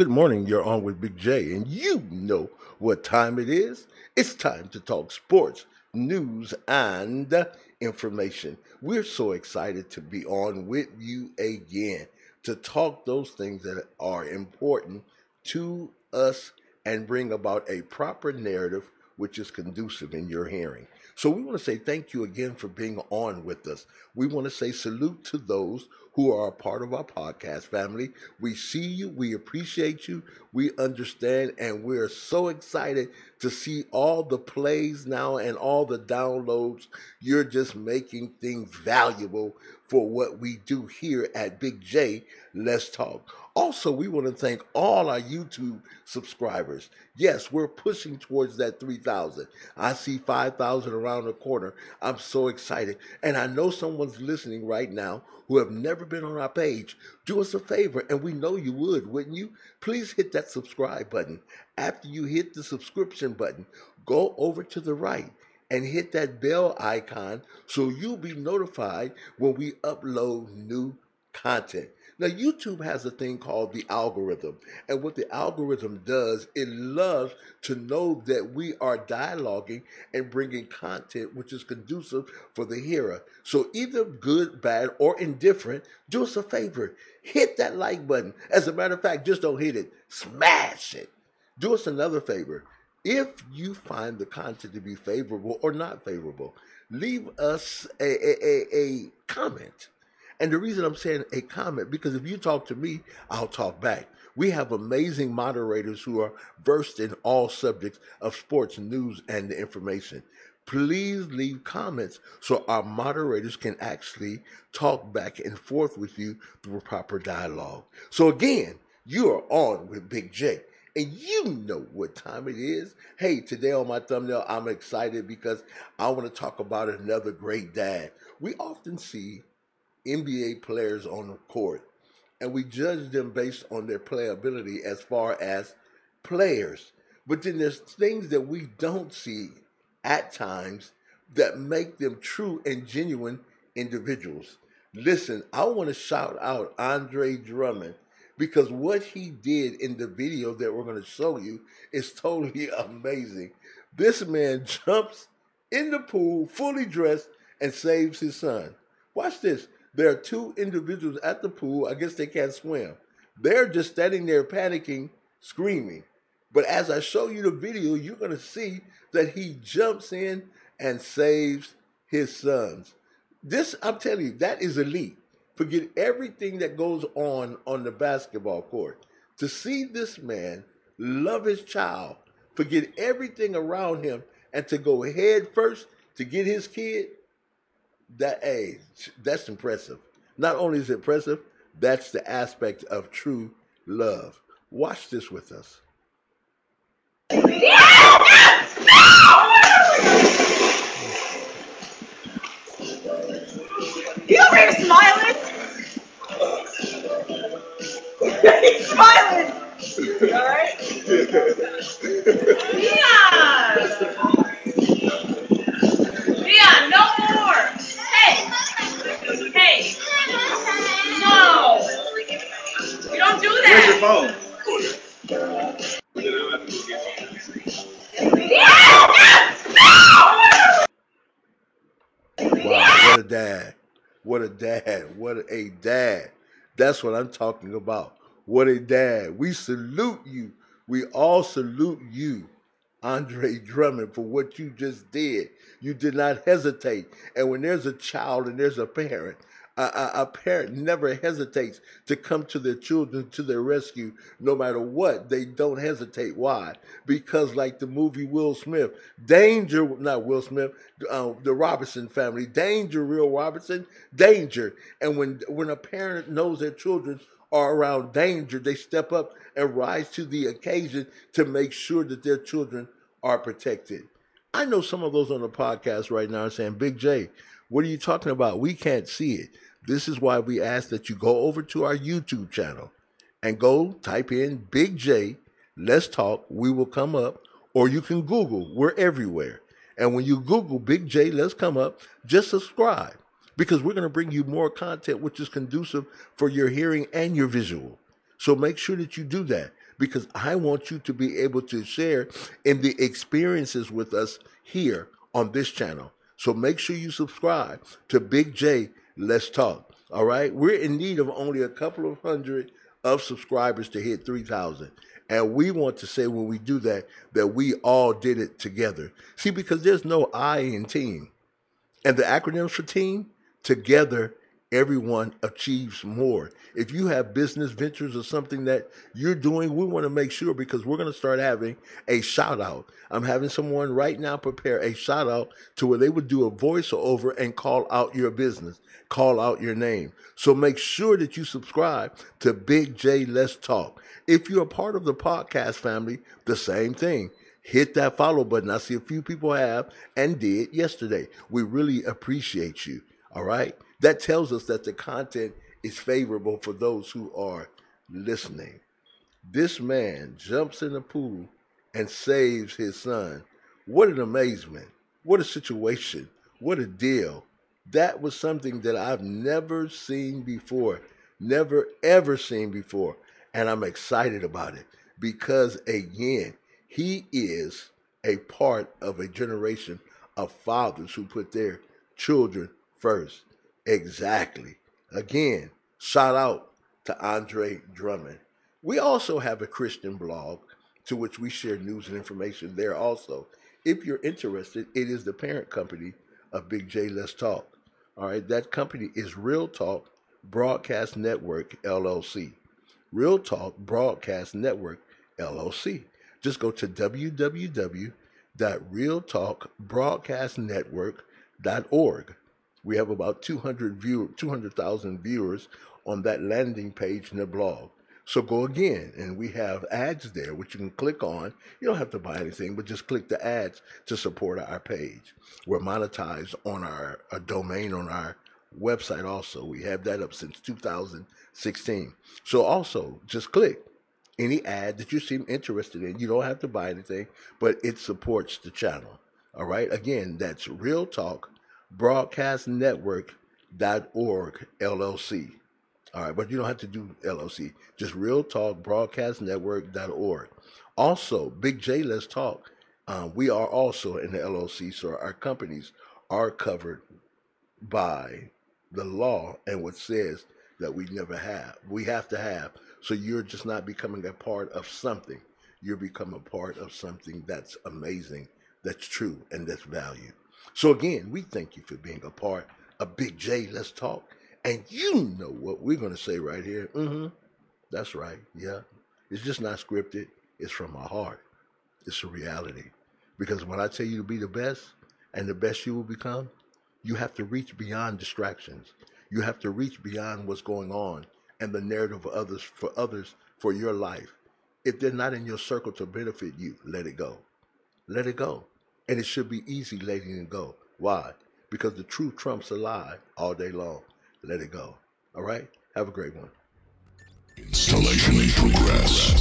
Good morning. You're on with Big J, and you know what time it is. It's time to talk sports, news, and information. We're so excited to be on with you again to talk those things that are important to us and bring about a proper narrative which is conducive in your hearing. So we want to say thank you again for being on with us. We want to say salute to those who are a part of our podcast family. We see you, we appreciate you, we understand, and we're so excited to see all the plays now and all the downloads. You're just making things valuable for what we do here at Big J. Let's talk. Also, we want to thank all our YouTube subscribers. Yes, we're pushing towards that 3,000. I see 5,000 around the corner. I'm so excited. And I know someone's listening right now who have never been on our page. Do us a favor, and we know you would, wouldn't you? Please hit that subscribe button. After you hit the subscription button, go over to the right and hit that bell icon so you'll be notified when we upload new content. Now, YouTube has a thing called the algorithm. And what the algorithm does, it loves to know that we are dialoguing and bringing content which is conducive for the hearer. So, either good, bad, or indifferent, do us a favor hit that like button. As a matter of fact, just don't hit it, smash it. Do us another favor. If you find the content to be favorable or not favorable, leave us a, a, a, a comment and the reason I'm saying a comment, because if you talk to me, I'll talk back. We have amazing moderators who are versed in all subjects of sports, news, and information. Please leave comments so our moderators can actually talk back and forth with you through proper dialogue. So, again, you are on with Big J and you know what time it is. Hey, today on my thumbnail, I'm excited because I want to talk about another great dad. We often see NBA players on the court, and we judge them based on their playability as far as players. But then there's things that we don't see at times that make them true and genuine individuals. Listen, I want to shout out Andre Drummond because what he did in the video that we're going to show you is totally amazing. This man jumps in the pool fully dressed and saves his son. Watch this. There are two individuals at the pool. I guess they can't swim. They're just standing there panicking, screaming. But as I show you the video, you're going to see that he jumps in and saves his sons. This, I'm telling you, that is elite. Forget everything that goes on on the basketball court. To see this man love his child, forget everything around him, and to go head first to get his kid, that age, that's impressive. Not only is it impressive, that's the aspect of true love. Watch this with us. You over here smiling? He's smiling. All right. Yeah. Yeah, phone? Wow, what a dad. What a dad. What a dad. That's what I'm talking about. What a dad. We salute you. We all salute you, Andre Drummond, for what you just did. You did not hesitate. And when there's a child and there's a parent, a, a, parent never hesitates to come to their children to their rescue no matter what. They don't hesitate. Why? Because, like the movie Will Smith, danger, not Will Smith, uh, the Robinson family, danger, real Robinson, danger. And when, when a parent knows their children are around danger, they step up and rise to the occasion to make sure that their children are protected. I know some of those on the podcast right now are saying, Big J, what are you talking about? We can't see it. This is why we ask that you go over to our YouTube channel and go type in Big J, let's talk. We will come up, or you can Google. We're everywhere. And when you Google Big J, let's come up, just subscribe because we're going to bring you more content which is conducive for your hearing and your visual. So make sure that you do that. Because I want you to be able to share in the experiences with us here on this channel. So make sure you subscribe to Big J Let's Talk. All right. We're in need of only a couple of hundred of subscribers to hit 3,000. And we want to say when we do that, that we all did it together. See, because there's no I in team. And the acronyms for team, together everyone achieves more. If you have business ventures or something that you're doing, we want to make sure because we're going to start having a shout out. I'm having someone right now prepare a shout out to where they would do a voiceover and call out your business, call out your name. So make sure that you subscribe to Big J Let's Talk. If you're a part of the podcast family, the same thing hit that follow button. I see a few people have and did yesterday. We really appreciate you. All right. That tells us that the content is favorable for those who are listening. This man jumps in the pool and saves his son. What an amazement. What a situation. What a deal. That was something that I've never seen before. Never, ever seen before. And I'm excited about it because, again, he is a part of a generation of fathers who put their children first. Exactly. Again, shout out to Andre Drummond. We also have a Christian blog to which we share news and information there also. If you're interested, it is the parent company of Big J Let's Talk. All right, that company is Real Talk Broadcast Network LLC. Real Talk Broadcast Network LLC. Just go to www.realtalkbroadcastnetwork.org. We have about 200 view 200,000 viewers on that landing page in the blog. So go again, and we have ads there, which you can click on. You don't have to buy anything, but just click the ads to support our page. We're monetized on our domain on our website also. We have that up since 2016. So also just click any ad that you seem interested in. You don't have to buy anything, but it supports the channel. All right. Again, that's Real Talk Broadcast Network.org LLC. All right, but you don't have to do LLC. Just Real Talk Broadcast Network.org. Also, Big J Let's Talk. Um, we are also in the LLC, so our companies are covered by the law and what says that we never have. We have to have. So you're just not becoming a part of something. You're becoming a part of something that's amazing, that's true, and that's valued. So again, we thank you for being a part of Big J Let's Talk. And you know what we're going to say right here. Mm-hmm. That's right. Yeah. It's just not scripted. It's from my heart. It's a reality. Because when I tell you to be the best and the best you will become, you have to reach beyond distractions. You have to reach beyond what's going on and the narrative of others for others for your life. If they're not in your circle to benefit you, let it go. Let it go. And it should be easy letting it go. Why? Because the truth trumps a lie all day long. Let it go. All right? Have a great one. Installation in progress.